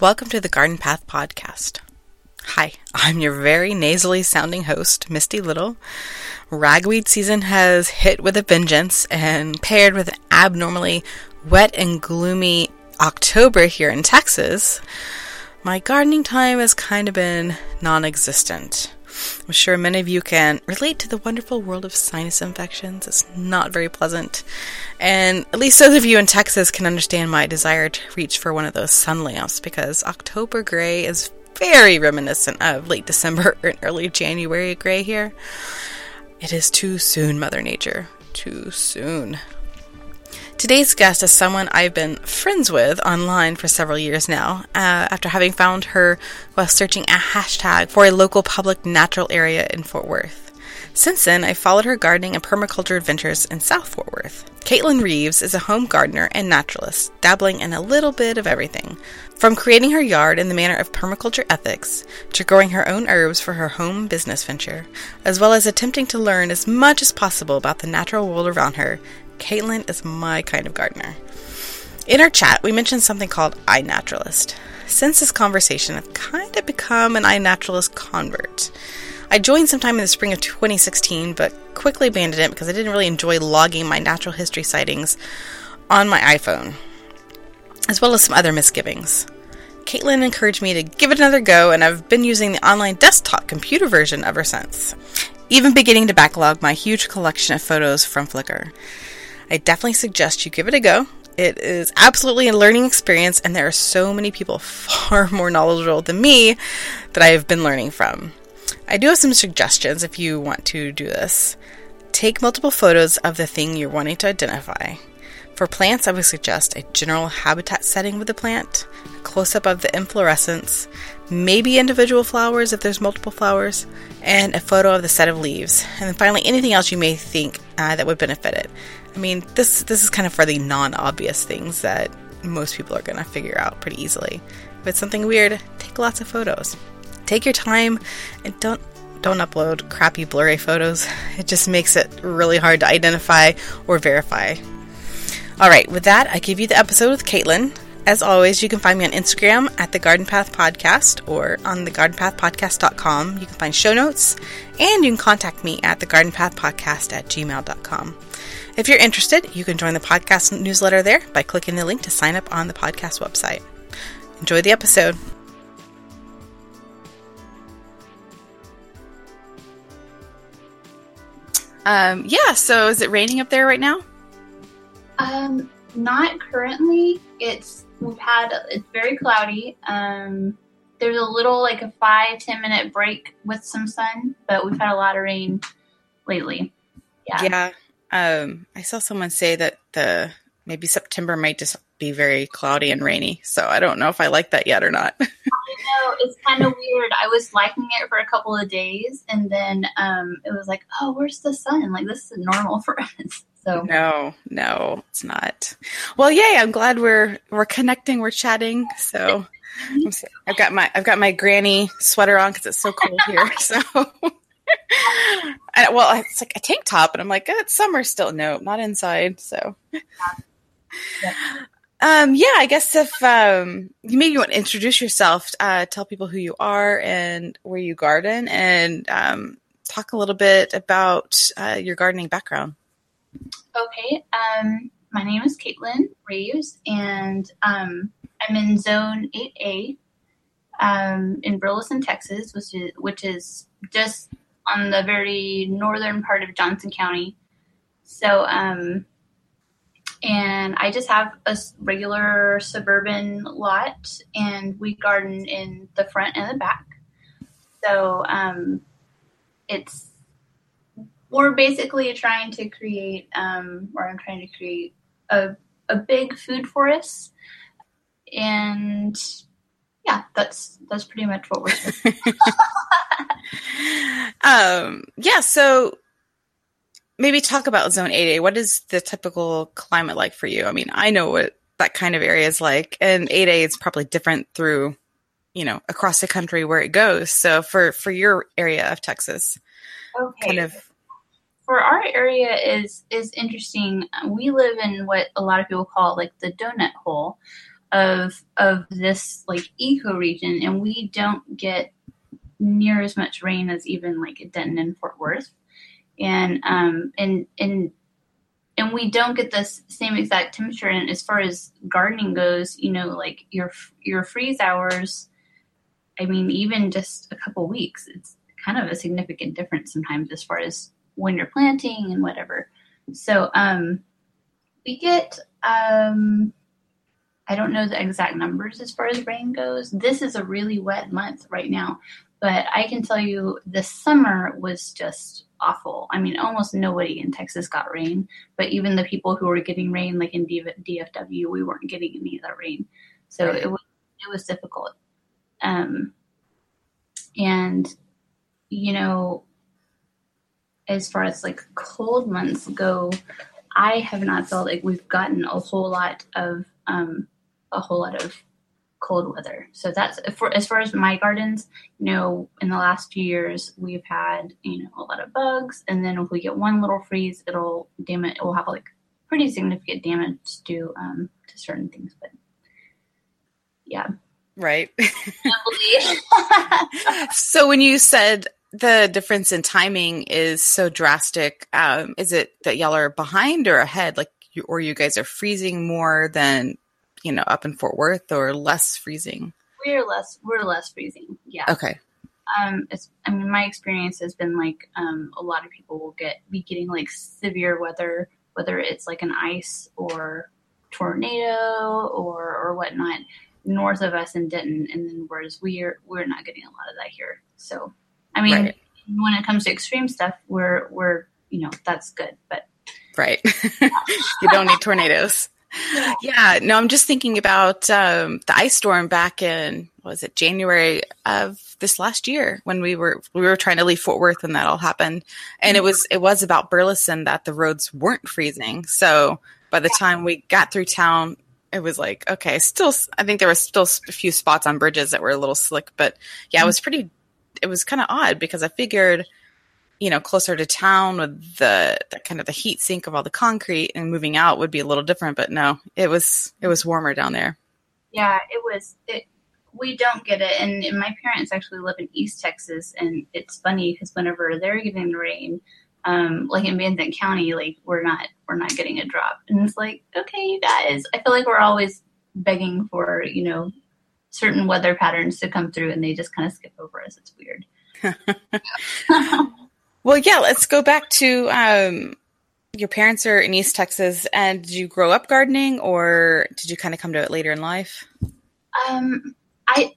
Welcome to the Garden Path Podcast. Hi, I'm your very nasally sounding host, Misty Little. Ragweed season has hit with a vengeance, and paired with an abnormally wet and gloomy October here in Texas, my gardening time has kind of been non existent. I'm sure many of you can relate to the wonderful world of sinus infections. It's not very pleasant. And at least those of you in Texas can understand my desire to reach for one of those sun lamps because October gray is very reminiscent of late December and early January gray here. It is too soon, Mother Nature. Too soon. Today's guest is someone I've been friends with online for several years now, uh, after having found her while searching a hashtag for a local public natural area in Fort Worth. Since then, I followed her gardening and permaculture adventures in South Fort Worth. Katelyn Reeves is a home gardener and naturalist, dabbling in a little bit of everything. From creating her yard in the manner of permaculture ethics, to growing her own herbs for her home business venture, as well as attempting to learn as much as possible about the natural world around her, Katelyn is my kind of gardener. In our chat, we mentioned something called iNaturalist. Since this conversation, I've kind of become an iNaturalist convert. I joined sometime in the spring of 2016, but quickly abandoned it because I didn't really enjoy logging my natural history sightings on my iPhone, as well as some other misgivings. Katelyn encouraged me to give it another go, and I've been using the online desktop computer version ever since, even beginning to backlog my huge collection of photos from Flickr. I definitely suggest you give it a go. It is absolutely a learning experience, and there are so many people far more knowledgeable than me that I have been learning from. I do have some suggestions if you want to do this. Take multiple photos of the thing you're wanting to identify. For plants, I would suggest a general habitat setting with the plant, a close up of the inflorescence, maybe individual flowers if there's multiple flowers, and a photo of the set of leaves. And then finally, anything else you may think uh, that would benefit it. I mean, this this is kind of for the non-obvious things that most people are going to figure out pretty easily. If it's something weird, take lots of photos. Take your time and don't don't upload crappy blurry photos. It just makes it really hard to identify or verify. All right, with that, I give you the episode with Katelyn. As always, you can find me on Instagram at the Garden Path Podcast or on the thegardenpathpodcast.com. You can find show notes and you can contact me at the thegardenpathpodcast at gmail.com. If you're interested, you can join the podcast newsletter there by clicking the link to sign up on the podcast website. Enjoy the episode. Um, yeah, so is it raining up there right now? Um, not currently. It's we've had it's very cloudy. Um, there's a little like a five ten minute break with some sun, but we've had a lot of rain lately. Yeah. Yeah. Um, I saw someone say that the maybe September might just be very cloudy and rainy. So I don't know if I like that yet or not. I know it's kind of weird. I was liking it for a couple of days, and then um, it was like, oh, where's the sun? Like this is normal for us. So no, no, it's not. Well, yay! I'm glad we're we're connecting. We're chatting. So I've got my I've got my granny sweater on because it's so cold here. So. and, well, it's like a tank top, and I'm like, it's summer still. No, not inside. So, yeah. Um, yeah, I guess if um, you maybe want to introduce yourself, uh, tell people who you are and where you garden, and um, talk a little bit about uh, your gardening background. Okay. Um, my name is Katelyn Reeves, and um, I'm in Zone 8A um, in Burleson, Texas, which is, which is just on the very northern part of Johnson County. So, um, and I just have a regular suburban lot, and we garden in the front and the back. So, um, it's we're basically trying to create, um, or I'm trying to create a a big food forest, and yeah, that's that's pretty much what we're doing. um, yeah, so maybe talk about Zone 8A. What is the typical climate like for you? I mean, I know what that kind of area is like, and 8A is probably different through, you know, across the country where it goes. So for for your area of Texas, okay. kind of for our area is is interesting. We live in what a lot of people call like the donut hole. Of of this like ecoregion, and we don't get near as much rain as even like Denton and Fort Worth, and um and and and we don't get this same exact temperature. And as far as gardening goes, you know, like your your freeze hours. I mean, even just a couple weeks, it's kind of a significant difference sometimes as far as when you're planting and whatever. So um, we get um, I don't know the exact numbers as far as rain goes. This is a really wet month right now, but I can tell you the summer was just awful. I mean, almost nobody in Texas got rain, but even the people who were getting rain, like in DFW, we weren't getting any of that rain. So right. it was it was difficult. Um, and you know, as far as like cold months go, I have not felt like we've gotten a whole lot of um, a whole lot of cold weather. So that's for as far as my gardens, you know, in the last few years we've had, you know, a lot of bugs and then if we get one little freeze, it'll damage it will have like pretty significant damage to um to certain things. But yeah. Right. so when you said the difference in timing is so drastic, um, is it that y'all are behind or ahead? Like you, or you guys are freezing more than you know, up in Fort Worth or less freezing? We're less we're less freezing. Yeah. Okay. Um, it's I mean my experience has been like um, a lot of people will get be getting like severe weather, whether it's like an ice or tornado or or whatnot north of us in Denton, and then whereas we're we're not getting a lot of that here. So I mean, right. when it comes to extreme stuff, we're we're you know that's good, but right, you don't need tornadoes yeah, no, I'm just thinking about um, the ice storm back in was it January of this last year when we were we were trying to leave Fort Worth when that all happened, and it was it was about Burleson that the roads weren't freezing. So by the time we got through town, it was like okay, still I think there was still a few spots on bridges that were a little slick, but yeah, it was pretty. It was kind of odd because I figured you know, closer to town with the, the kind of the heat sink of all the concrete and moving out would be a little different. But no, it was it was warmer down there. Yeah, it was. It, we don't get it, and, and my parents actually live in East Texas, and it's funny because whenever they're getting rain, um, like in Van Zandt County, like we're not we're not getting a drop, and it's like okay, you guys. I feel like we're always begging for you know certain weather patterns to come through, and they just kind of skip over us. It's weird. Well, yeah, let's go back to um, your parents are in East Texas, and did you grow up gardening, or did you kind of come to it later in life? Um, I,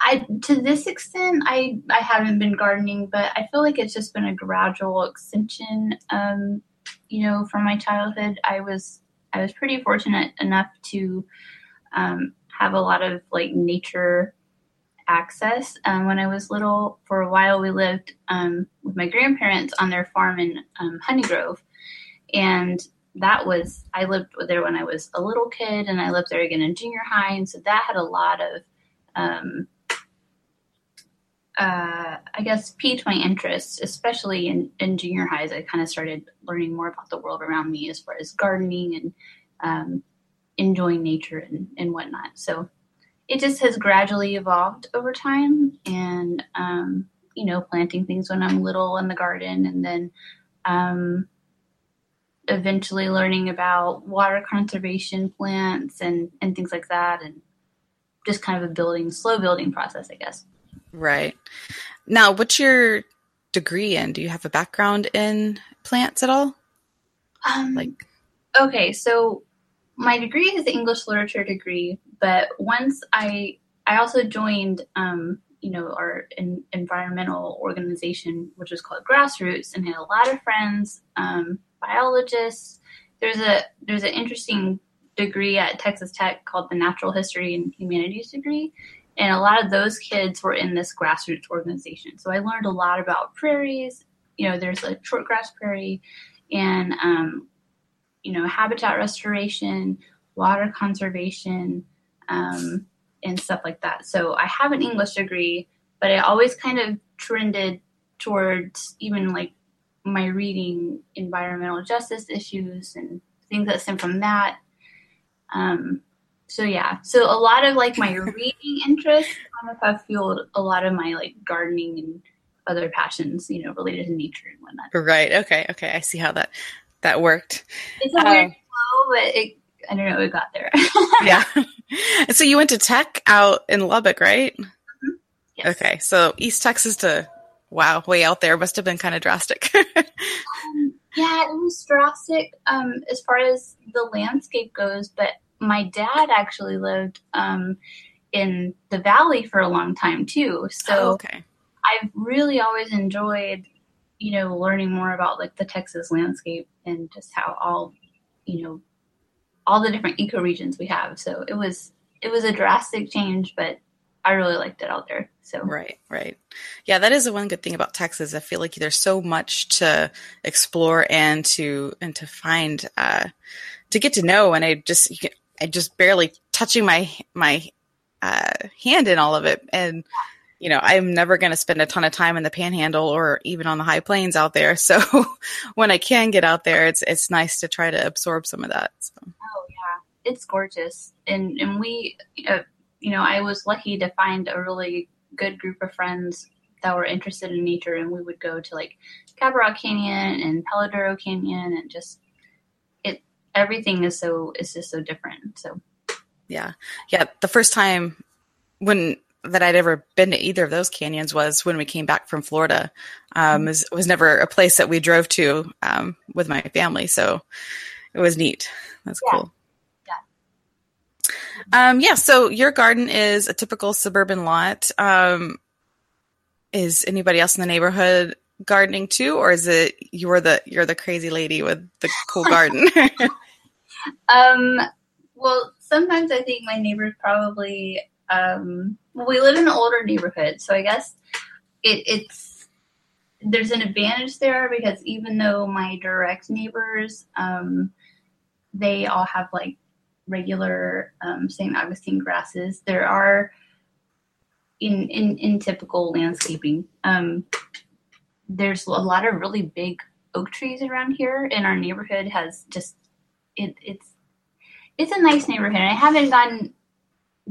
I to this extent, I I haven't been gardening, but I feel like it's just been a gradual extension. Um, you know, from my childhood, I was I was pretty fortunate enough to um, have a lot of like nature access. Um, when I was little, for a while, we lived um, with my grandparents on their farm in um, Honey Grove. And that was, I lived there when I was a little kid, and I lived there again in junior high. And so that had a lot of, um, uh, I guess, piqued my interest, especially in, in junior highs. I kind of started learning more about the world around me as far as gardening and um, enjoying nature and, and whatnot. So it just has gradually evolved over time and um, you know planting things when i'm little in the garden and then um, eventually learning about water conservation plants and and things like that and just kind of a building slow building process i guess. Right. Now what's your degree in? Do you have a background in plants at all? Um, like okay so my degree is an english literature degree but once I I also joined um, you know our in, environmental organization, which was called Grassroots, and had a lot of friends, um, biologists. There's a there's an interesting degree at Texas Tech called the Natural History and Humanities degree, and a lot of those kids were in this grassroots organization. So I learned a lot about prairies. You know, there's a shortgrass prairie, and um, you know habitat restoration, water conservation um, and stuff like that. So I have an English degree, but I always kind of trended towards even like my reading environmental justice issues and things that stem from that. Um, so yeah, so a lot of like my reading interests kind of have fueled a lot of my like gardening and other passions, you know, related to nature and whatnot. Right. Okay. Okay. I see how that that worked. It's a weird um, flow, but it, I don't know, we got there. yeah. So you went to tech out in Lubbock, right? Mm-hmm. Yes. Okay. So East Texas to wow, way out there must have been kind of drastic. um, yeah, it was drastic um, as far as the landscape goes, but my dad actually lived um, in the valley for a long time too. So oh, okay. I've really always enjoyed, you know, learning more about like the Texas landscape and just how all, you know, all the different ecoregions we have. So it was it was a drastic change, but I really liked it out there. So right, right, yeah, that is the one good thing about Texas. I feel like there's so much to explore and to and to find, uh, to get to know. And I just I just barely touching my my uh, hand in all of it, and you know I'm never going to spend a ton of time in the Panhandle or even on the High Plains out there. So when I can get out there, it's it's nice to try to absorb some of that. So. Oh yeah, it's gorgeous, and and we. Uh, you know, I was lucky to find a really good group of friends that were interested in nature, and we would go to like Caprock Canyon and Palo Duro Canyon, and just it everything is so is just so different. So, yeah, yeah. The first time when that I'd ever been to either of those canyons was when we came back from Florida. Um, mm-hmm. was, was never a place that we drove to um, with my family, so it was neat. That's yeah. cool. Um, yeah, so your garden is a typical suburban lot. Um, is anybody else in the neighborhood gardening too, or is it you're the you're the crazy lady with the cool garden? um, well, sometimes I think my neighbors probably. Um, we live in an older neighborhood, so I guess it, it's there's an advantage there because even though my direct neighbors, um, they all have like regular um, St. Augustine grasses. There are in in, in typical landscaping. Um, there's a lot of really big oak trees around here, and our neighborhood has just it, it's it's a nice neighborhood. I haven't gotten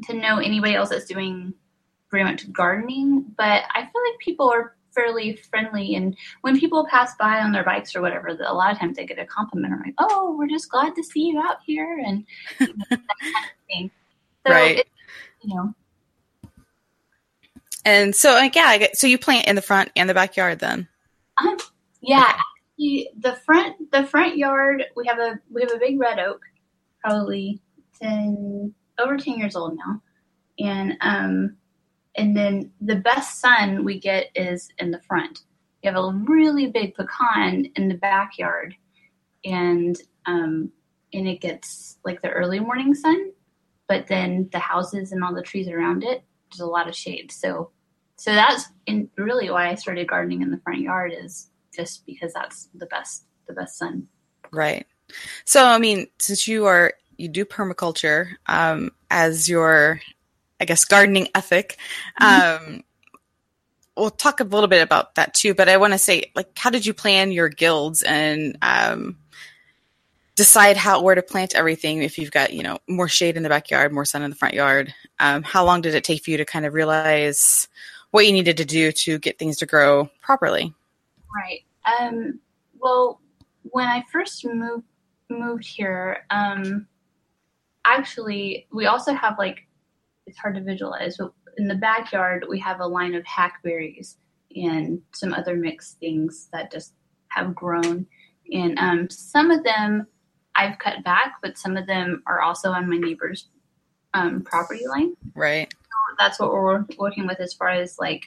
to know anybody else that's doing very much gardening, but I feel like people are fairly friendly. And when people pass by on their bikes or whatever, a lot of times they get a compliment. I'm like, "Oh, we're just glad to see you out here," and you know, that kind of thing. So right. It, you know. And so, like, yeah, I get, so you plant in the front and the backyard then? Um, yeah, okay. the front the front yard we have a we have a big red oak, probably ten over ten years old now, and um and then the best sun we get is in the front. We have a really big pecan in the backyard, and um, and it gets like the early morning sun, but then the houses and all the trees around it, there's a lot of shade. So, so that's in really why I started gardening in the front yard is just because that's the best the best sun. Right. So, I mean, since you are you do permaculture um, as your I guess, gardening ethic. Mm-hmm. Um, we'll talk a little bit about that too, but I want to say, like, how did you plan your guilds and um, decide how where to plant everything? If you've got, you know, more shade in the backyard, more sun in the front yard, um, how long did it take for you to kind of realize what you needed to do to get things to grow properly? Right. Um, well, when I first moved moved here, um, actually, we also have like it's hard to visualize, but in the backyard we have a line of hackberries and some other mixed things that just have grown. And um, some of them I've cut back, but some of them are also on my neighbor's um, property line. Right. So that's what we're working with as far as like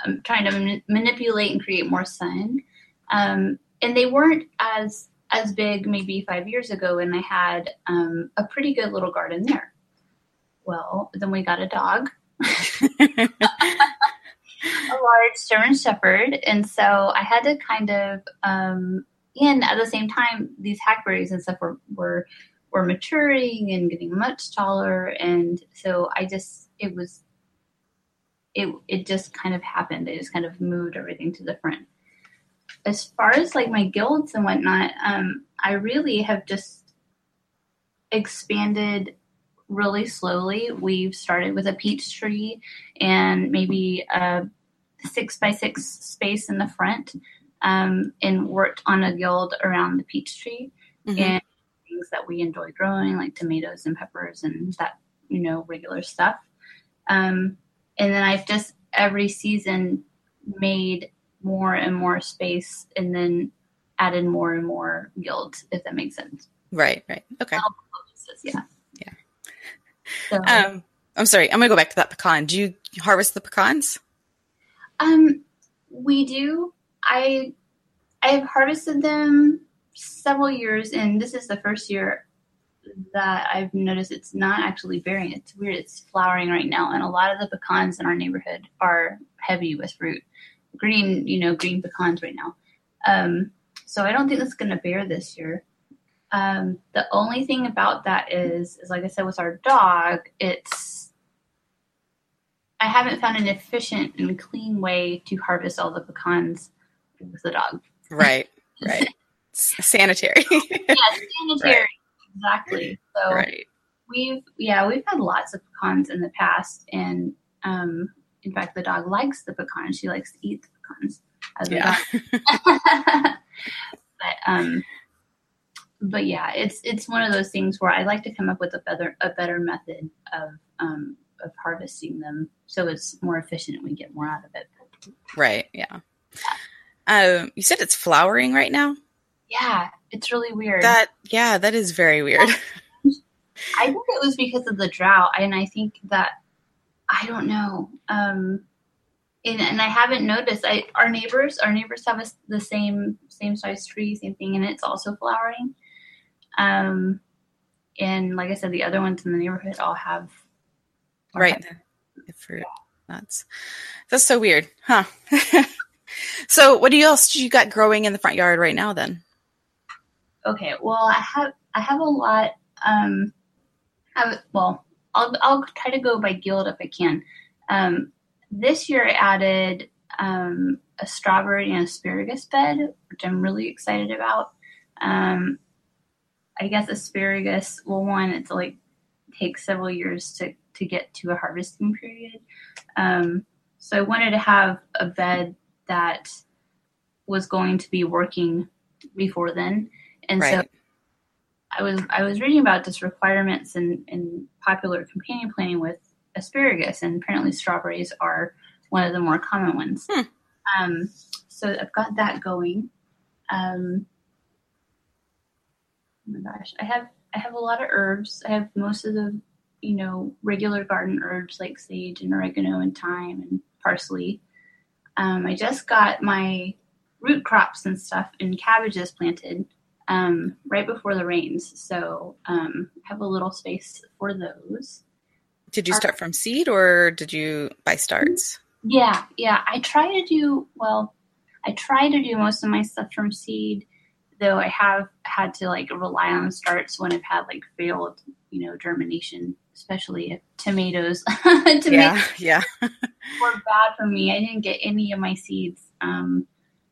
I'm trying to man- manipulate and create more sun. Um, and they weren't as as big maybe five years ago, and I had um, a pretty good little garden there. Well, then we got a dog, a large German Shepherd, and so I had to kind of, um, and at the same time, these hackberries and stuff were were were maturing and getting much taller, and so I just it was it it just kind of happened. I just kind of moved everything to the front. As far as like my guilds and whatnot, um, I really have just expanded really slowly. We've started with a peach tree and maybe a six by six space in the front, um, and worked on a guild around the peach tree Mhm. and things that we enjoy growing, like tomatoes and peppers and that you know regular stuff. Um, and then I've just every season made more and more space, and then added more and more guilds, if that makes sense. Right, right. Okay. Yeah. Yeah. So, Um, I'm sorry. I'm gonna go back to that pecan. Do you harvest the pecans? Um, we do. I I have harvested them several years, and this is the first year that I've noticed it's not actually bearing. It's weird. It's flowering right now, and a lot of the pecans in our neighborhood are heavy with fruit. Green, you know, green pecans right now. Um, so I don't think that's going to bear this year. Um, the only thing about that is, is like I said, with our dog, it's I haven't found an efficient and clean way to harvest all the pecans with the dog. Right, right. Sanitary. Yeah, sanitary. Exactly. So right. we've yeah, we've had lots of pecans in the past and um in fact the dog likes the pecans. She likes to eat the pecans as Yeah. but um but yeah, it's it's one of those things where I like to come up with a better a better method of um of harvesting them so it's more efficient and we get more out of it. Right. Yeah. Um, you said it's flowering right now. Yeah, it's really weird. That yeah, that is very weird. I think it was because of the drought, and I think that I don't know. Um, and, and I haven't noticed. I our neighbors, our neighbors have a the same same size tree, same thing, and it's also flowering. Um, and like I said, the other ones in the neighborhood all have right The, fruit. That's that's so weird, huh? so, what do you else do you got growing in the front yard right now? Then. Okay, well, I have I have a lot. Um, have well, I'll I'll try to go by guild if I can. Um, this year I added um, a strawberry and asparagus bed, which I'm really excited about. Um, I guess asparagus. Well, one, it's like takes several years to to get to a harvesting period. Um, so I wanted to have a bed that was going to be working before then, and so right. I was I was reading about just requirements and in, popular companion planting with asparagus, and apparently strawberries are one of the more common ones. Hmm. Um, so I've got that going. Um, oh my gosh, I have I have a lot of herbs. I have most of the you know regular garden herbs like sage and oregano and thyme and parsley. Um, I just got my root crops and stuff and cabbages planted um, right before the rains. So um, have a little space for those. Did you start from seed or did you buy starts? Yeah, yeah. I try to do well. I try to do most of my stuff from seed, though I have had to like rely on starts when I've had like failed, you know, germination, especially if tomatoes. tomatoes Yeah, yeah. were bad for me. I didn't get any of my seeds. Um,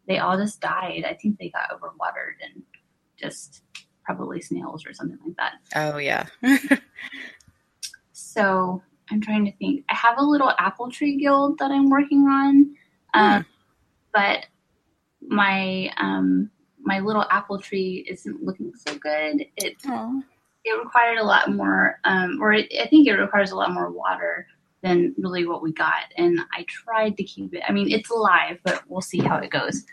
they all just died. I think they got overwatered and just probably snails or something like that. Oh, yeah. So I'm trying to think. I have a little apple tree guild that I'm working on, um, but my um, my little apple tree isn't looking so good. It Aw. it required a lot more, um, or it, I think it requires a lot more water than really what we got. And I tried to keep it. I mean, it's alive, but we'll see how it goes.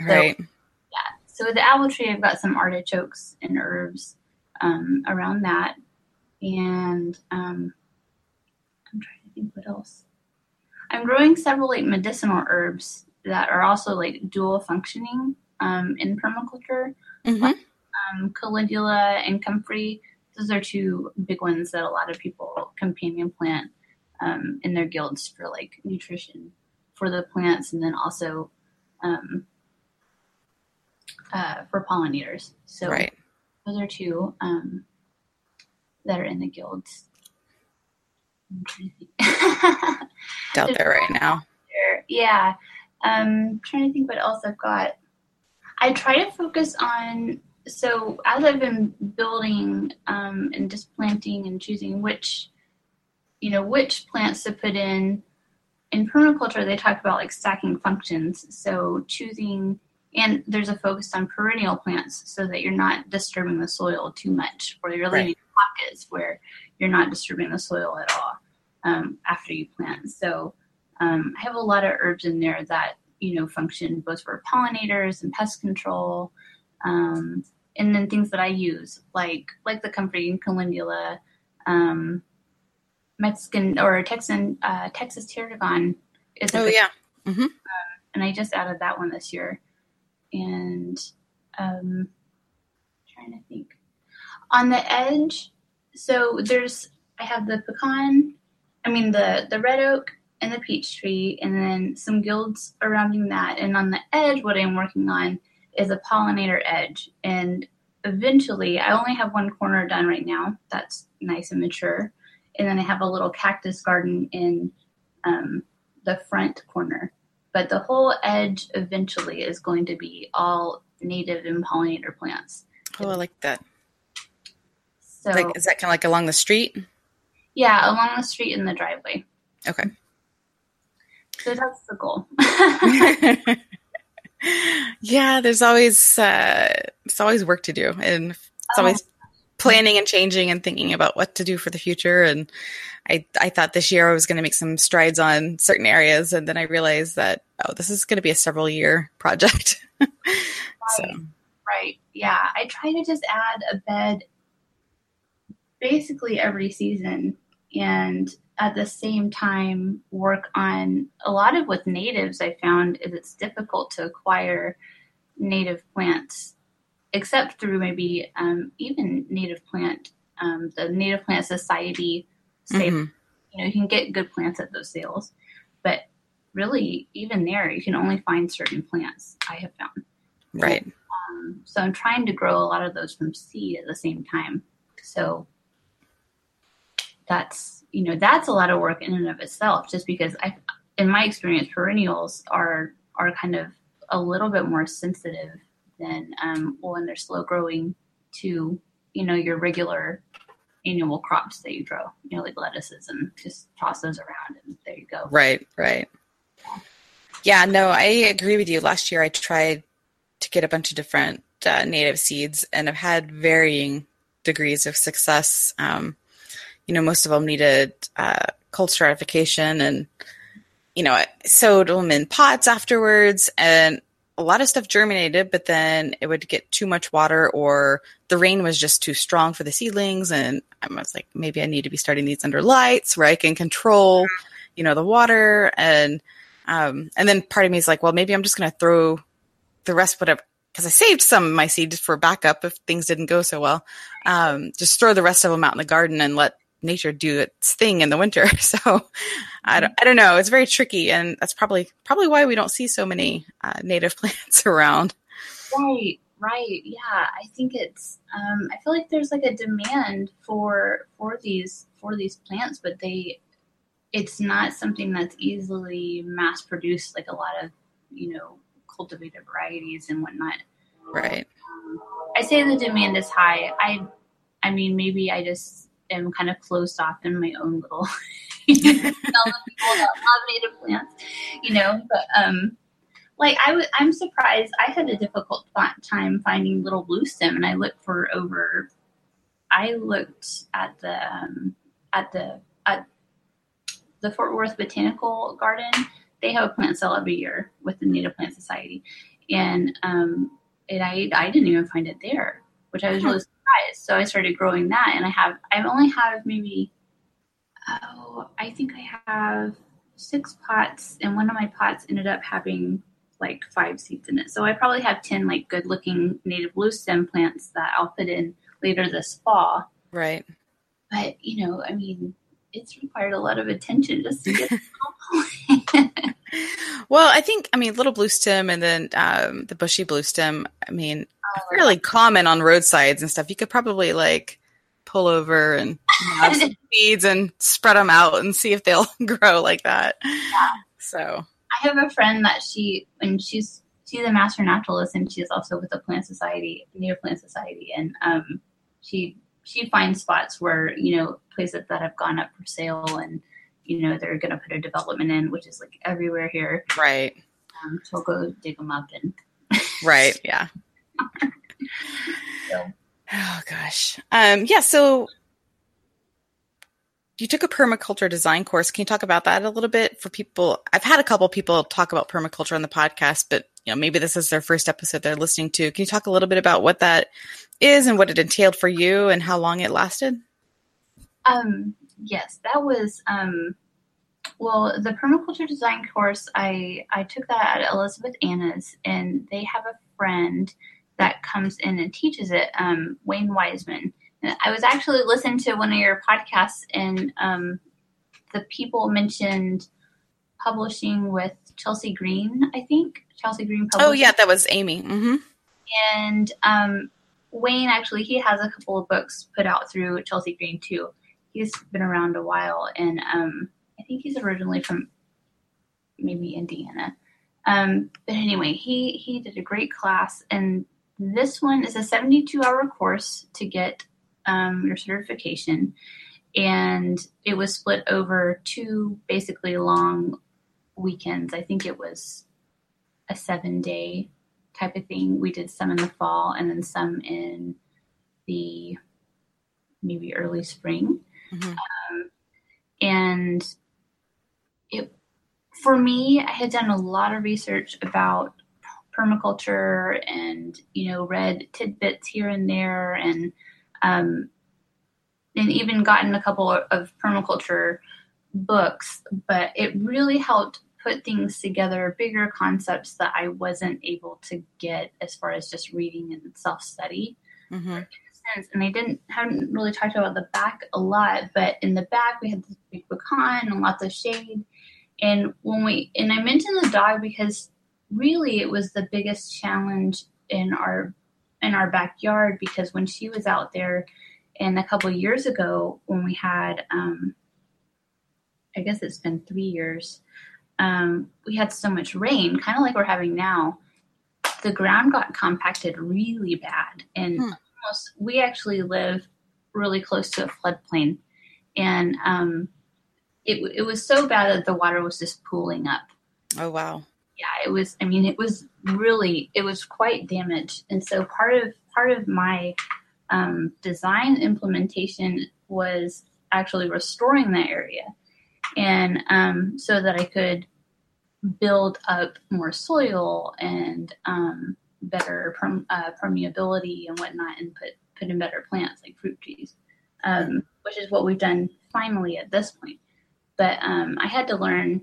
Right. So with the apple tree, I've got some artichokes and herbs um, around that, and um, I'm trying to think what else. I'm growing several like medicinal herbs that are also like dual functioning um, in permaculture. hmm Um, calendula and comfrey. Those are two big ones that a lot of people companion plant um, in their guilds for like nutrition for the plants, and then also um, uh, for pollinators. So Right. those are two um, that are in the guilds. I'm trying to think. It's out there right now. there. Yeah. Um, trying to think what else I've got. I try to focus on so as I've been building um, and just planting and choosing which, you know, which plants to put in, in permaculture they talk about like stacking functions. So choosing, and there's a focus on perennial plants so that you're not disturbing the soil too much, or you're leaving right. pockets where you're not disturbing the soil at all um, after you plant. So um, I have a lot of herbs in there that you know function both for pollinators and pest control. Um, and then things that I use, like like the comfrey and calendula, um, Mexican or Texan uh, Texas tarragon is. Oh yeah. Mm-hmm. Um, and I just added that one this year, and um, trying to think on the edge. So there's I have the pecan, I mean the the red oak and the peach tree, and then some guilds surrounding that. And on the edge, what I'm working on is a pollinator edge. And eventually, I only have one corner done right now. That's nice and mature. And then I have a little cactus garden in um, the front corner. But the whole edge eventually is going to be all native and pollinator plants. Oh, I like that. So, like, is that kind of like along the street? Yeah, along the street in the driveway. Okay. So that's the goal. yeah, there's always uh, it's always work to do, and it's always oh. Planning and changing and thinking about what to do for the future. And I I thought this year I was going to make some strides on certain areas, and then I realized that oh, this is going to be a several year project. right. So. Right. Yeah, I try to just add a bed basically every season, and at the same time work on a lot of with natives i found is it's difficult to acquire native plants except through maybe um, even native plant um, the native plant society sale. Mm-hmm. you know you can get good plants at those sales but really even there you can only find certain plants i have found. Right. Um, so i'm trying to grow a lot of those from seed at the same time. So that's you know that's a lot of work in and of itself just because i in my experience perennials are are kind of a little bit more sensitive than um, when they're slow growing to you know your regular annual crops that you grow you know like lettuces and just toss those around and there you go. Right right. Yeah no i agree with you. Last year i tried to get a bunch of different uh, native seeds and i've had varying degrees of success. Um, you know, most of them needed uh, cold stratification and, you know, I sowed them in pots afterwards and a lot of stuff germinated, but then it would get too much water or the rain was just too strong for the seedlings. And I was like, maybe I need to be starting these under lights where I can control, you know, the water. And, um, and then part of me is like, well, maybe I'm just going to throw the rest, whatever, because I saved some of my seeds for backup if things didn't go so well. Um, just throw the rest of them out in the garden and let nature do its thing in the winter. So I don't, I don't know. It's very tricky, and that's probably probably why we don't see so many uh, native plants around. Right, right. Yeah, I think it's. Um, I feel like there's like a demand for for these for these plants, but they, it's not something that's easily mass produced like a lot of you know cultivated varieties and whatnot. Right. Um, I say the demand is high. I, I mean, maybe I just am kind of closed off in my own little people that love native plants, you know. But um, like I was, I'm surprised. I had a difficult time finding little blue stem, and I looked for over. I looked at the um, at the at the Fort Worth Botanical Garden. They have a plant sale every year with the Native Plant Society, and um, and I I didn't even find it there, which I was really so I started growing that, and I have I only have maybe oh I think I have six pots, and one of my pots ended up having like five seeds in it. So I probably have ten like good looking native blue stem plants that I'll put in later this fall. Right. But you know, I mean, it's required a lot of attention just to get. well, I think I mean little blue stem and then um, the bushy blue stem. I mean, fairly common on roadsides and stuff. You could probably like pull over and have some seeds and spread them out and see if they'll grow like that. Yeah. So I have a friend that she when she's she's a master naturalist and she's also with the Plant Society, Native Plant Society, and um, she she finds spots where you know places that have gone up for sale and you know they're going to put a development in, which is like everywhere here. Right. Um, so we'll go dig them up and. right. Yeah. Oh gosh. Um, yeah. So you took a permaculture design course. Can you talk about that a little bit for people? I've had a couple people talk about permaculture on the podcast, but you know, maybe this is their first episode they're listening to. Can you talk a little bit about what that is and what it entailed for you and how long it lasted? Um, yes, that was um, well, the permaculture design course. I I took that at Elizabeth Anna's, and they have a friend that comes in and teaches it, um, Wayne Weiseman I was actually listening to one of your podcasts, and um, the people mentioned publishing with Chelsea Green. I think Chelsea Green. Publishing. Oh yeah, that was Amy. Mm-hmm. And um, Wayne actually he has a couple of books put out through Chelsea Green too. He's been around a while, and um, I think he's originally from maybe Indiana. Um, but anyway, he he did a great class, and this one is a 72 hour course to get um, your certification, and it was split over two basically long weekends. I think it was a seven day type of thing. We did some in the fall and then some in the maybe early spring. Mm-hmm. Um, and it, for me, I had done a lot of research about permaculture and, you know, read tidbits here and there and um, and even gotten a couple of permaculture books, but it really helped put things together, bigger concepts that I wasn't able to get as far as just reading and self study. Mm-hmm. And they didn't haven't really talked about the back a lot, but in the back we had this big pecan and lots of shade. And when we and I mentioned the dog because really it was the biggest challenge in our in our backyard because when she was out there and a couple years ago when we had um, i guess it's been three years um, we had so much rain kind of like we're having now the ground got compacted really bad and hmm. almost we actually live really close to a floodplain and um, it, it was so bad that the water was just pooling up oh wow yeah, it was. I mean, it was really, it was quite damaged. And so part of part of my um, design implementation was actually restoring that area, and um, so that I could build up more soil and um, better perm- uh, permeability and whatnot, and put put in better plants like fruit trees, um, which is what we've done finally at this point. But um, I had to learn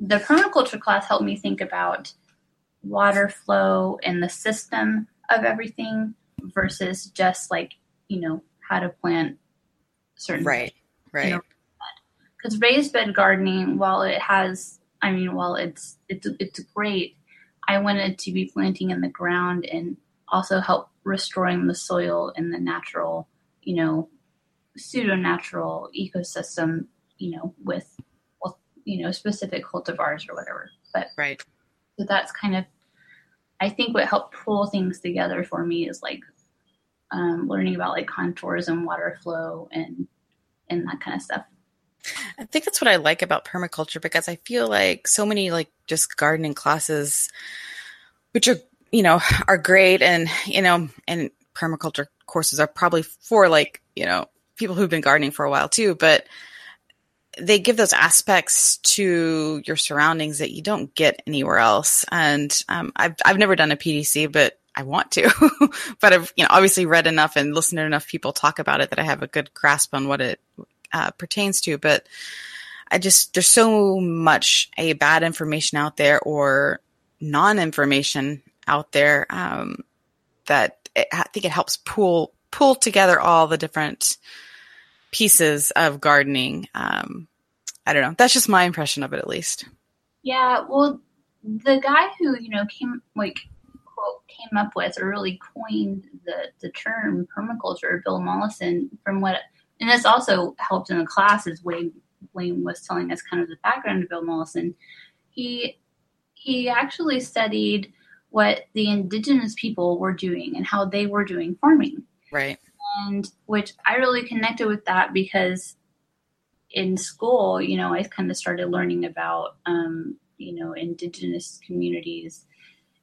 the permaculture class helped me think about water flow and the system of everything versus just like you know how to plant certain right right because you know, raised bed gardening while it has i mean while it's it's it's great i wanted to be planting in the ground and also help restoring the soil and the natural you know pseudo natural ecosystem you know with you know specific cultivars or whatever. But right. So that's kind of I think what helped pull things together for me is like um, learning about like contours and water flow and and that kind of stuff. I think that's what I like about permaculture because I feel like so many like just gardening classes, which are you know are great and you know and permaculture courses are probably for like you know people who've been gardening for a while too, but they give those aspects to your surroundings that you don't get anywhere else. And um, I've I've never done a PDC, but I want to. but I've you know obviously read enough and listened to enough people talk about it that I have a good grasp on what it uh, pertains to. But I just there's so much a bad information out there or non-information out there um, that it, I think it helps pull pull together all the different pieces of gardening. Um, I don't know. That's just my impression of it, at least. Yeah. Well, the guy who you know came like quote came up with or really coined the the term permaculture, Bill Mollison, from what and this also helped in the classes. Wayne Wayne was telling us kind of the background of Bill Mollison. He he actually studied what the indigenous people were doing and how they were doing farming. Right. And which I really connected with that because in school, you know, I kind of started learning about, um, you know, indigenous communities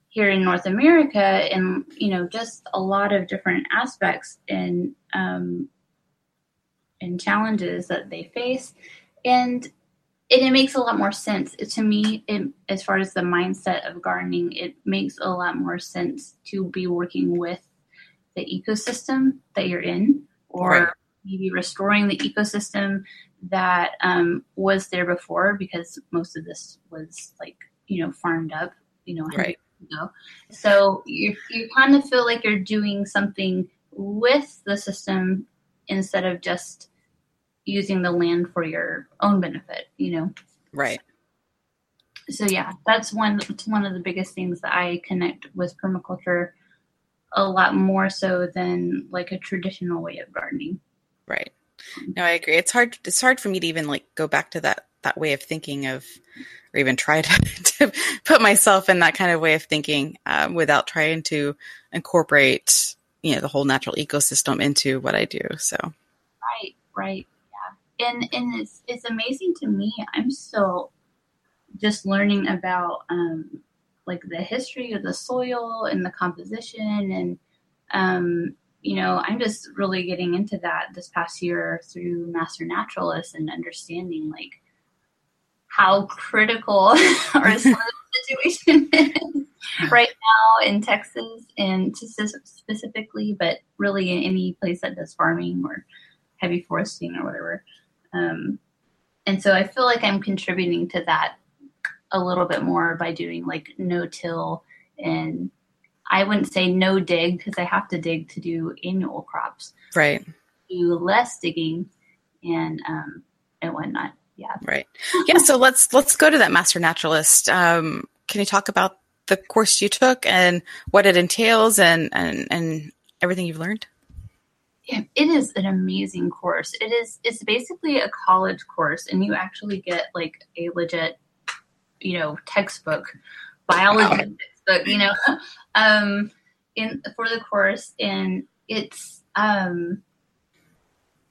here in North America and, you know, just a lot of different aspects and, um, and challenges that they face. And and it makes a lot more sense to me it, as far as the mindset of gardening it makes a lot more sense to be working with the ecosystem that you're in or right. maybe restoring the ecosystem that um, was there before because most of this was like you know farmed up you know right ago. so you you kind of feel like you're doing something with the system instead of just using the land for your own benefit, you know. Right. So yeah, that's one it's one of the biggest things that I connect with permaculture a lot more so than like a traditional way of gardening. Right. No, I agree. It's hard it's hard for me to even like go back to that that way of thinking of or even try to, to put myself in that kind of way of thinking um, without trying to incorporate you know the whole natural ecosystem into what I do. So right, right Yeah. and and it's it's amazing to me. I'm still just learning about um, like the history of the soil and the composition, and um, you know, I'm just really getting into that this past year through Master Naturalists and understanding like how critical our situation is right now in Texas and specifically, but really in any place that does farming or heavy foresting or whatever. Um, and so I feel like I'm contributing to that a little bit more by doing like no till and I wouldn't say no dig because I have to dig to do annual crops. Right. Do less digging and um, and whatnot. Yeah. Right. Yeah. So let's let's go to that master naturalist. Um, can you talk about the course you took and what it entails and and and everything you've learned? Yeah, it is an amazing course. It is it's basically a college course and you actually get like a legit, you know, textbook, biology wow. textbook, you know, um in for the course and it's um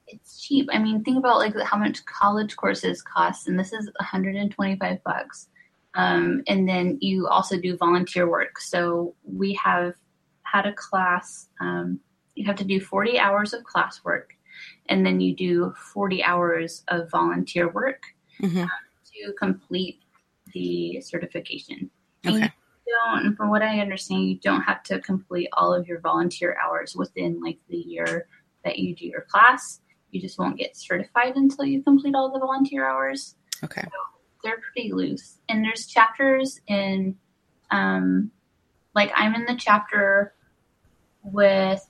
it's cheap. I mean, think about like how much college courses cost and this is 125 bucks. Um, and then you also do volunteer work. So we have had a class um, you have to do 40 hours of classwork and then you do 40 hours of volunteer work mm-hmm. um, to complete the certification. Okay. don't, from what I understand, you don't have to complete all of your volunteer hours within like the year that you do your class. You just won't get certified until you complete all the volunteer hours. Okay. So they're pretty loose. And there's chapters in, um, like I'm in the chapter with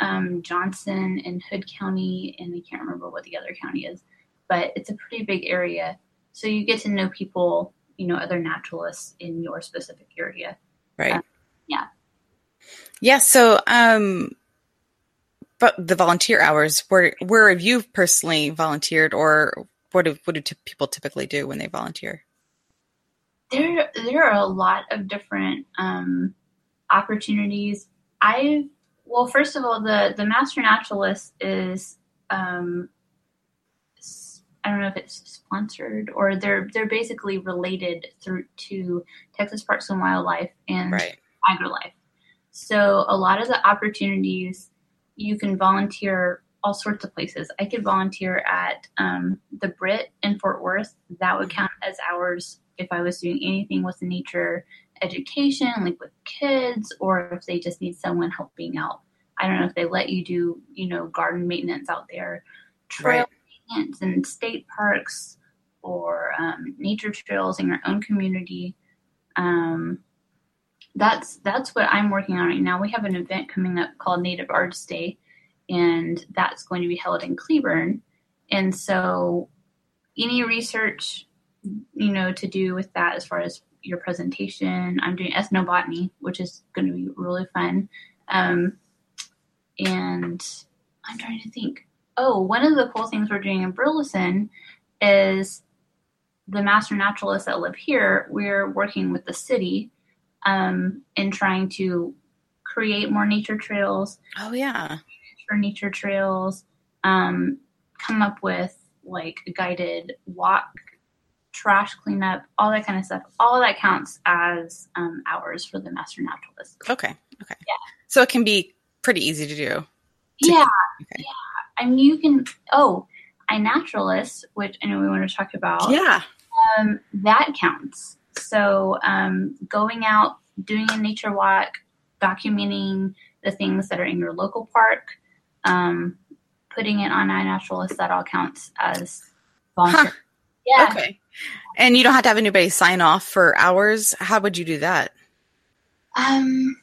um, Johnson and Hood County, and I can't remember what the other county is, but it's a pretty big area. So you get to know people, you know, other naturalists in your specific area. Right. Um, yeah. Yeah. So, um, but the volunteer hours, where where have you personally volunteered, or what do what do t- people typically do when they volunteer? There, there are a lot of different um, opportunities. I've well, first of all, the the master naturalist is um, I don't know if it's sponsored or they're they're basically related through to Texas Parks and Wildlife and right. AgriLife. So a lot of the opportunities you can volunteer all sorts of places. I could volunteer at um, the Brit in Fort Worth. That would count as hours if I was doing anything with nature education, like with kids, or if they just need someone helping out. I don't know if they let you do, you know, garden maintenance out there, trail right. Maintenance in state parks or um, nature trails in your own community. Um, that's that's what I'm working on right now. We have an event coming up called Native Arts Day, and that's going to be held in Cleburne. And so, any research, you know, to do with that as far as your presentation. I'm doing ethnobotany, which is going to be really fun. Um, and I'm trying to think. Oh, one of the cool things we're doing in Burleson is the master naturalists that live here. We're working with the city um, in trying to create more nature trails Oh yeah. for nature trails, um, come up with like guided walk, trash cleanup, all that kind of stuff. All that counts as um, hours for the master naturalist. Okay. Okay. Yeah. So it can be pretty easy to do. To- yeah, Okay. I mean, you can. Oh, iNaturalist, which I know we want to talk about. Yeah. um, that counts. So um, going out, doing a nature walk, documenting the things that are in your local park, um, putting it on iNaturalist, that all counts as volunteer. Huh. Yeah. Okay. And you don't have to have anybody sign off for hours. How would you do that? Um,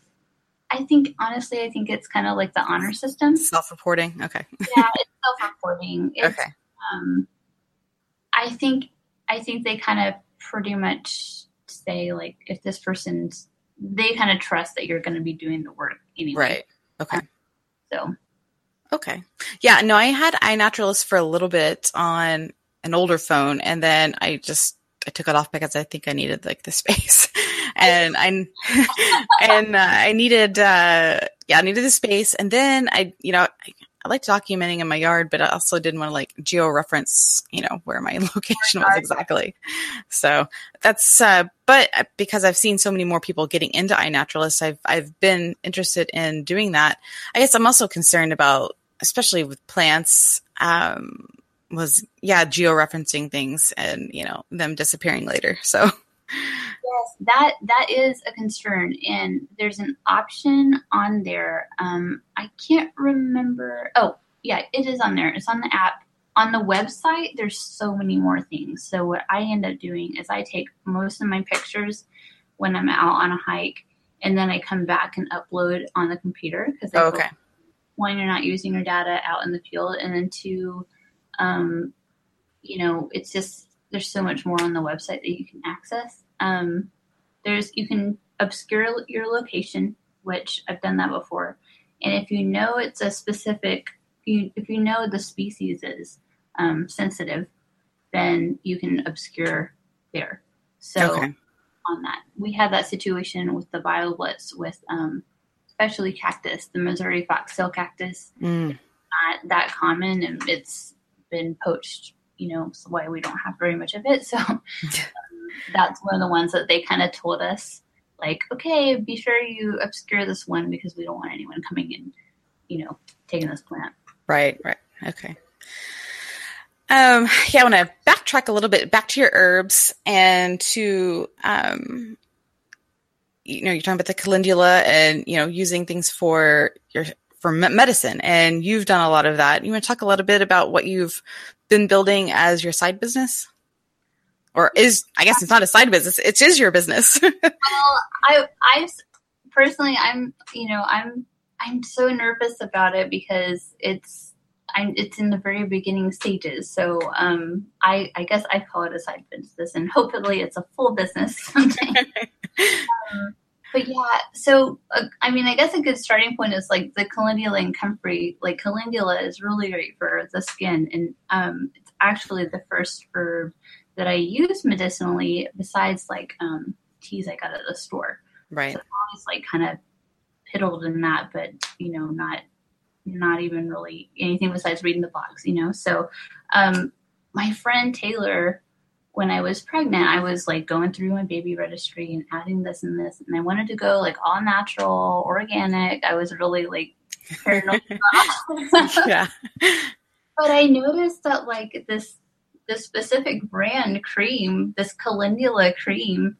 I think honestly, I think it's kind of like the honor system. Self-reporting. Okay. Yeah, it's self-reporting. It's, Okay. Um, I think I think they kind of pretty much say like if this person's they kind of trust that you're going to be doing the work anyway. Right. Okay. So Okay. Yeah, no, I had iNaturalist for a little bit on an older phone and then I just I took it off because I think I needed like the space. And I and uh, I needed uh yeah, I needed the space and then I you know, I, I like documenting in my yard, but I also didn't want to like geo-reference, you know, where my location was exactly. So that's, uh, but because I've seen so many more people getting into iNaturalist, I've, I've been interested in doing that. I guess I'm also concerned about, especially with plants, um, was, yeah, geo-referencing things and, you know, them disappearing later. So, yes, that that is a concern, and there's an option on there. Um, I can't remember. Oh, yeah, it is on there. It's on the app. On the website, there's so many more things. So what I end up doing is I take most of my pictures when I'm out on a hike, and then I come back and upload on the computer because oh, okay. one, you're not using your data out in the field, and then two, um, you know, it's just there's so much more on the website that you can access. Um, there's you can obscure your location, which I've done that before, and if you know it's a specific, you, if you know the species is um, sensitive, then you can obscure there. So okay. on that, we had that situation with the BioBlitz with um, especially cactus, the Missouri foxtail cactus, Mm. not that common, and it's been poached. You know, so why we don't have very much of it. So that's one of the ones that they kind of told us, like, okay, be sure you obscure this one because we don't want anyone coming in, you know, taking this plant. Right, right. Okay. Um, yeah, I want to backtrack a little bit back to your herbs and to, um, you know, you're talking about the calendula and, you know, using things for your, for medicine. And you've done a lot of that. You want to talk a little bit about what you've been building as your side business? Or is, I guess it's not a side business. It is your business. Well, I, I personally, I'm, you know, I'm, I'm so nervous about it because it's, I'm, it's in the very beginning stages. So, um, I, I guess I call it a side business, and hopefully, it's a full business someday. um, but yeah, so uh, I mean, I guess a good starting point is like the calendula and comfrey. Like calendula is really great for the skin, and um, it's actually the first herb that I use medicinally besides like um, teas I got at the store. right. So I'm always like kind of piddled in that, but you know, not not even really anything besides reading the box, you know. So um, my friend Taylor, when I was pregnant, I was like going through my baby registry and adding this and this, and I wanted to go like all natural, organic. I was really like paranoid. yeah. but I noticed that like this this specific brand cream, this calendula cream,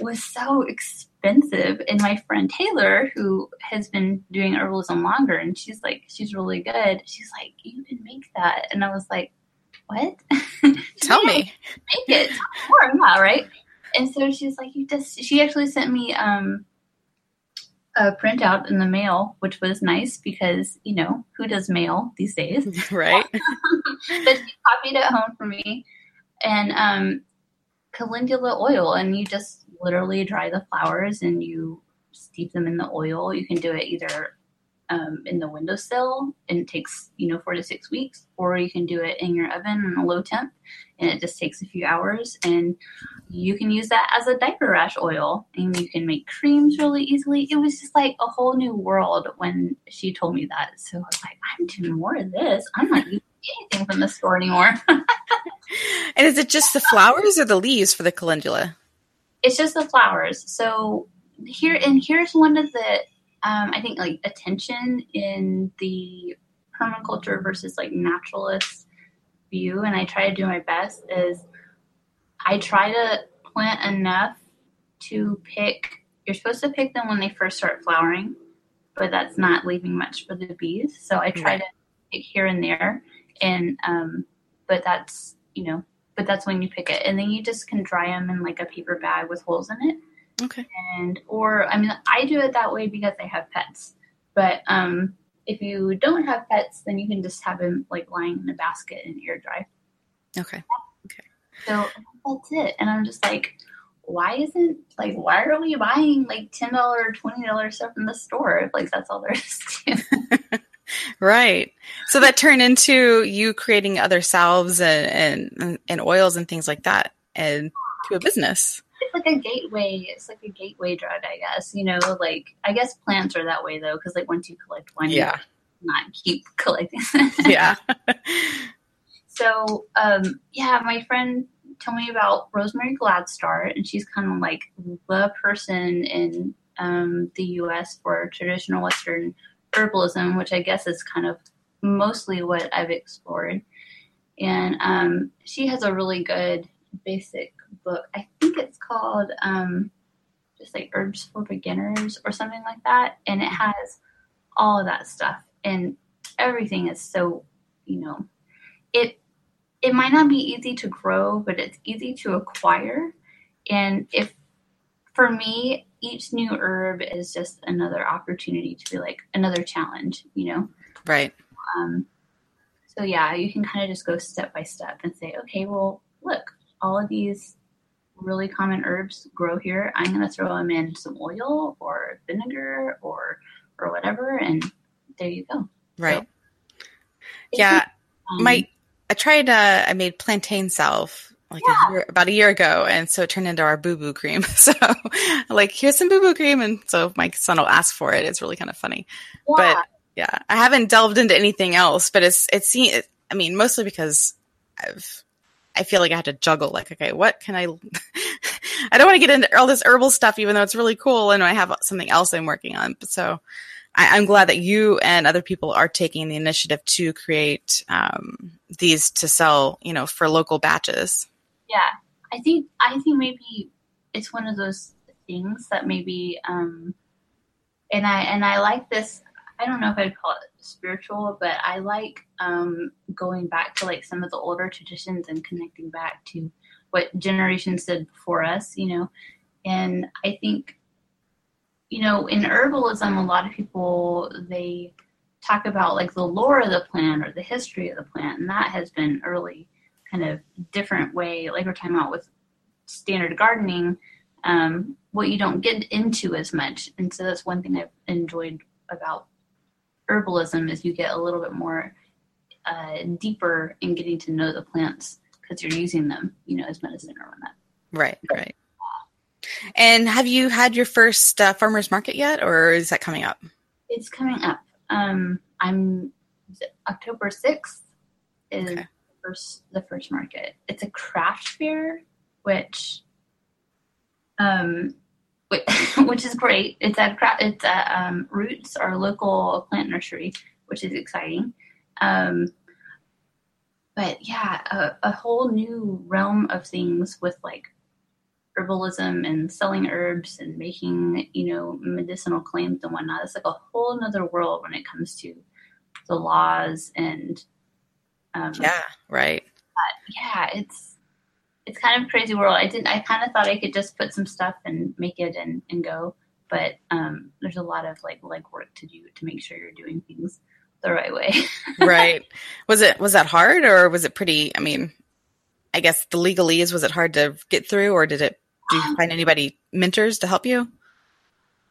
was so expensive. And my friend Taylor, who has been doing herbalism longer, and she's like, she's really good. She's like, you can make that, and I was like, what? Tell me. make it Tell me more, yeah, right? And so she's like, you just. She actually sent me um a printout in the mail, which was nice because you know who does mail these days? Right. but she copied it home for me. And um calendula oil and you just literally dry the flowers and you steep them in the oil. You can do it either um, in the windowsill and it takes you know four to six weeks or you can do it in your oven on a low temp and it just takes a few hours and you can use that as a diaper rash oil and you can make creams really easily. It was just like a whole new world when she told me that so i was like i'm doing more of this. I'm not using anything from the store anymore. And is it just the flowers or the leaves for the calendula? It's just the flowers. So here and here's one of the um, I think like attention in the permaculture versus like naturalist view, and I try to do my best, is I try to plant enough to pick. You're supposed to pick them when they first start flowering, but that's not leaving much for the bees. So I try to pick here and there, and um, but that's you know, but that's when you pick it, and then you just can dry them in like a paper bag with holes in it Okay. And or I mean I do it that way because I have pets. But um if you don't have pets then you can just have them like lying in a basket and air dry. Okay. Okay. So that's it. And I'm just like why isn't like why are we buying like ten dollar twenty dollar stuff in the store if like that's all there is to right so that turned into you creating other salves and, and and oils and things like that and to a business it's like a gateway. It's like a gateway drug, I guess. You know, like I guess plants are that way though, because like once you collect one, yeah, not keep collecting. yeah. so, um, yeah, my friend told me about Rosemary Gladstar, and she's kind of like the person in um, the U.S. for traditional Western herbalism, which I guess is kind of mostly what I've explored. And um, she has a really good basic book. I think it's called um, just like Herbs for Beginners or something like that. And it has all of that stuff. And everything is so, you know, it it might not be easy to grow, but it's easy to acquire. And if for me, each new herb is just another opportunity to be like another challenge, you know? Right. Um, so yeah, you can kind of just go step by step and say, okay, well, look, all of these really common herbs grow here. I'm going to throw them in some oil or vinegar or or whatever, and there you go. Right. So, yeah. Um, my I tried. Uh, I made plantain salve like yeah. a year, about a year ago, and so it turned into our boo boo cream. So, like, here's some boo boo cream, and so my son will ask for it. It's really kind of funny, yeah. but yeah, I haven't delved into anything else. But it's it's seen. I mean, mostly because I've I feel like I had to juggle like, okay, what can I, I don't want to get into all this herbal stuff, even though it's really cool. And I have something else I'm working on. So I, am glad that you and other people are taking the initiative to create, um, these to sell, you know, for local batches. Yeah. I think, I think maybe it's one of those things that maybe, um, and I, and I like this, I don't know if I'd call it spiritual, but I like um, going back to like some of the older traditions and connecting back to what generations did before us, you know. And I think, you know, in herbalism, a lot of people they talk about like the lore of the plant or the history of the plant, and that has been a really kind of different way. Like we're talking about with standard gardening, um, what you don't get into as much, and so that's one thing I've enjoyed about herbalism is you get a little bit more uh, deeper in getting to know the plants because you're using them, you know, as medicine or whatnot. Right, right. And have you had your first uh, farmers market yet, or is that coming up? It's coming up. Um, I'm October sixth is okay. first the first market. It's a craft fair, which um, which is great. It's at it's at um, Roots, our local plant nursery, which is exciting. Um, but yeah, a, a, whole new realm of things with like herbalism and selling herbs and making you know medicinal claims and whatnot. It's like a whole other world when it comes to the laws and um, yeah, right. yeah, it's it's kind of crazy world. I didn't. I kind of thought I could just put some stuff and make it and and go, but um, there's a lot of like legwork to do to make sure you're doing things the right way. right. Was it was that hard or was it pretty? I mean, I guess the legalese was it hard to get through, or did it? Do you um, find anybody mentors to help you?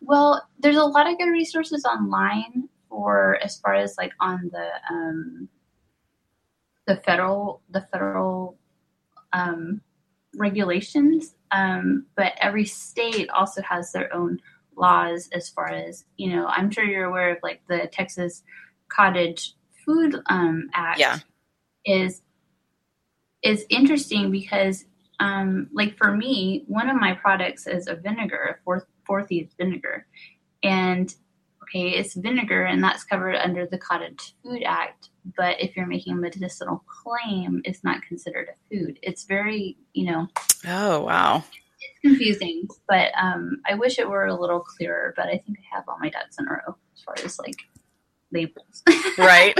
Well, there's a lot of good resources online for as far as like on the um, the federal the federal um, regulations, um, but every state also has their own laws as far as you know. I'm sure you're aware of like the Texas Cottage Food um, Act. Yeah. is is interesting because um, like for me, one of my products is a vinegar, a fourth four thieves vinegar, and okay, it's vinegar and that's covered under the Cottage Food Act. But if you're making a medicinal claim, it's not considered a food. It's very, you know, Oh, wow. it's confusing. But um, I wish it were a little clearer. But I think I have all my ducks in a row as far as like labels. Right.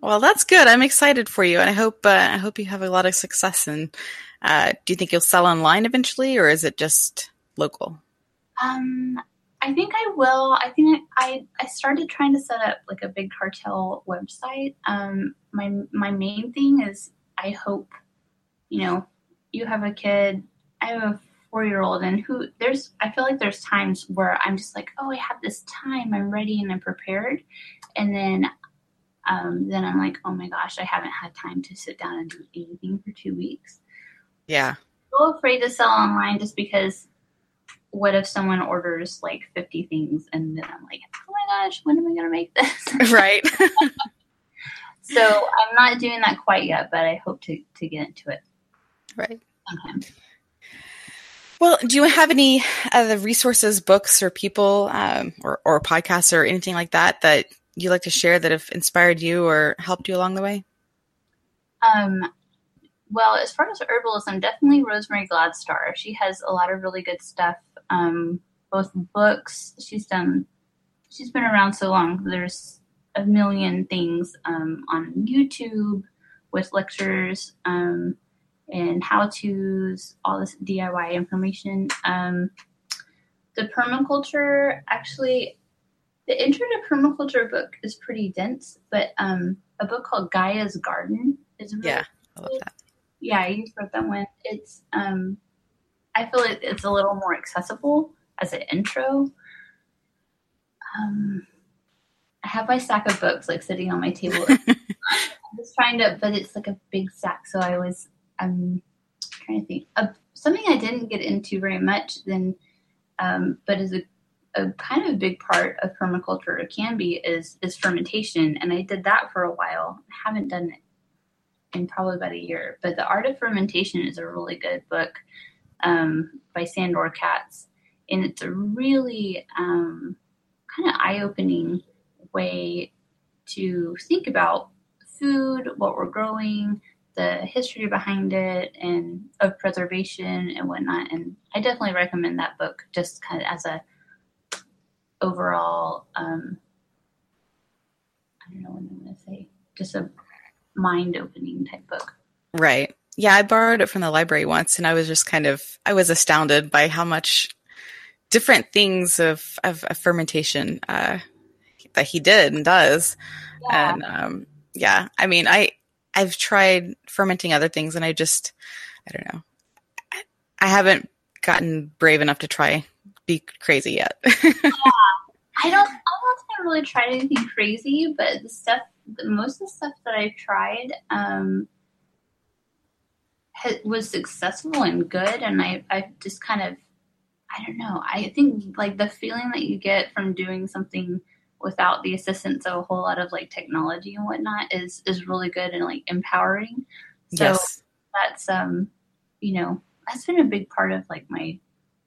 well, that's good. I'm excited for you, and I hope uh, I hope you have a lot of success. And uh, do you think you'll sell online eventually, or is it just local? Um, I think I will. I think I, I started trying to set up like a big cartel website. Um, my my main thing is I hope, you know, you have a kid. I have a four year old, and who there's I feel like there's times where I'm just like, oh, I have this time. I'm ready and I'm prepared, and then. Um, then I'm like, oh my gosh, I haven't had time to sit down and do anything for two weeks. Yeah. So afraid to sell online just because what if someone orders like 50 things and then I'm like, oh my gosh, when am I going to make this? Right. so I'm not doing that quite yet, but I hope to, to get into it right. sometime. Well, do you have any other resources, books, or people, um, or or podcasts, or anything like that that you like to share that have inspired you or helped you along the way? Um, well, as far as herbalism, definitely Rosemary Gladstar. She has a lot of really good stuff, um, both books. She's done, she's been around so long. There's a million things um, on YouTube with lectures um, and how to's, all this DIY information. Um, the permaculture, actually, the intro to permaculture book is pretty dense, but um, a book called Gaia's Garden is really Yeah, I love that. yeah, you wrote that one. It's um, I feel like it's a little more accessible as an intro. Um, I have my stack of books like sitting on my table. I'm just trying to, but it's like a big stack, so I was I'm trying to think uh, something I didn't get into very much. Then, um, but is a a kind of a big part of permaculture or can be is is fermentation, and I did that for a while. I haven't done it in probably about a year. But The Art of Fermentation is a really good book um, by Sandor Katz. And it's a really um, kind of eye opening way to think about food, what we're growing, the history behind it, and of preservation and whatnot. And I definitely recommend that book just kind of as a overall, um, I don't know what I'm going to say, just a mind opening type book. Right. Yeah, I borrowed it from the library once and I was just kind of I was astounded by how much different things of of, of fermentation uh that he did and does. Yeah. And um yeah, I mean, I I've tried fermenting other things and I just I don't know. I, I haven't gotten brave enough to try be crazy yet. yeah. I don't. I don't think I really tried anything crazy, but the stuff, the, most of the stuff that I've tried, um, was successful and good, and I, I just kind of, I don't know. I think like the feeling that you get from doing something without the assistance of a whole lot of like technology and whatnot is is really good and like empowering. So yes. that's um, you know, that's been a big part of like my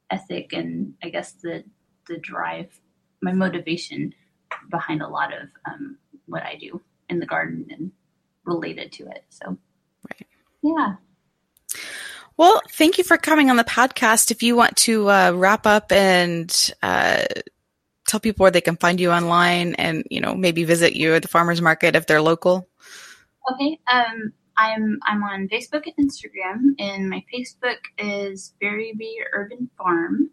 ethic and I guess the the drive, my motivation behind a lot of um, what I do in the garden and related to it. So, Right. yeah. Well, thank you for coming on the podcast. If you want to uh, wrap up and uh, tell people where they can find you online and, you know, maybe visit you at the farmer's market if they're local. Okay. Um, I'm I'm on Facebook and Instagram, and my Facebook is Berry Bee Urban Farm,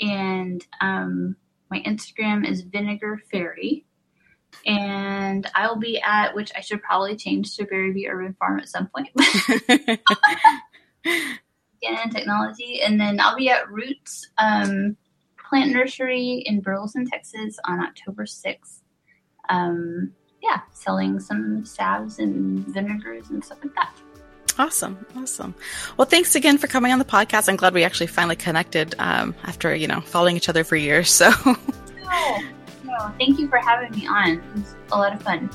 and um, my Instagram is Vinegar Fairy. And I'll be at which I should probably change to Berry Bee Urban Farm at some point. Again, technology, and then I'll be at Roots um, plant nursery in Burleson, Texas on October 6th. Um, yeah, selling some salves and vinegars and stuff like that. Awesome, awesome. Well, thanks again for coming on the podcast. I'm glad we actually finally connected um, after you know following each other for years. So, no, no, thank you for having me on. It was a lot of fun.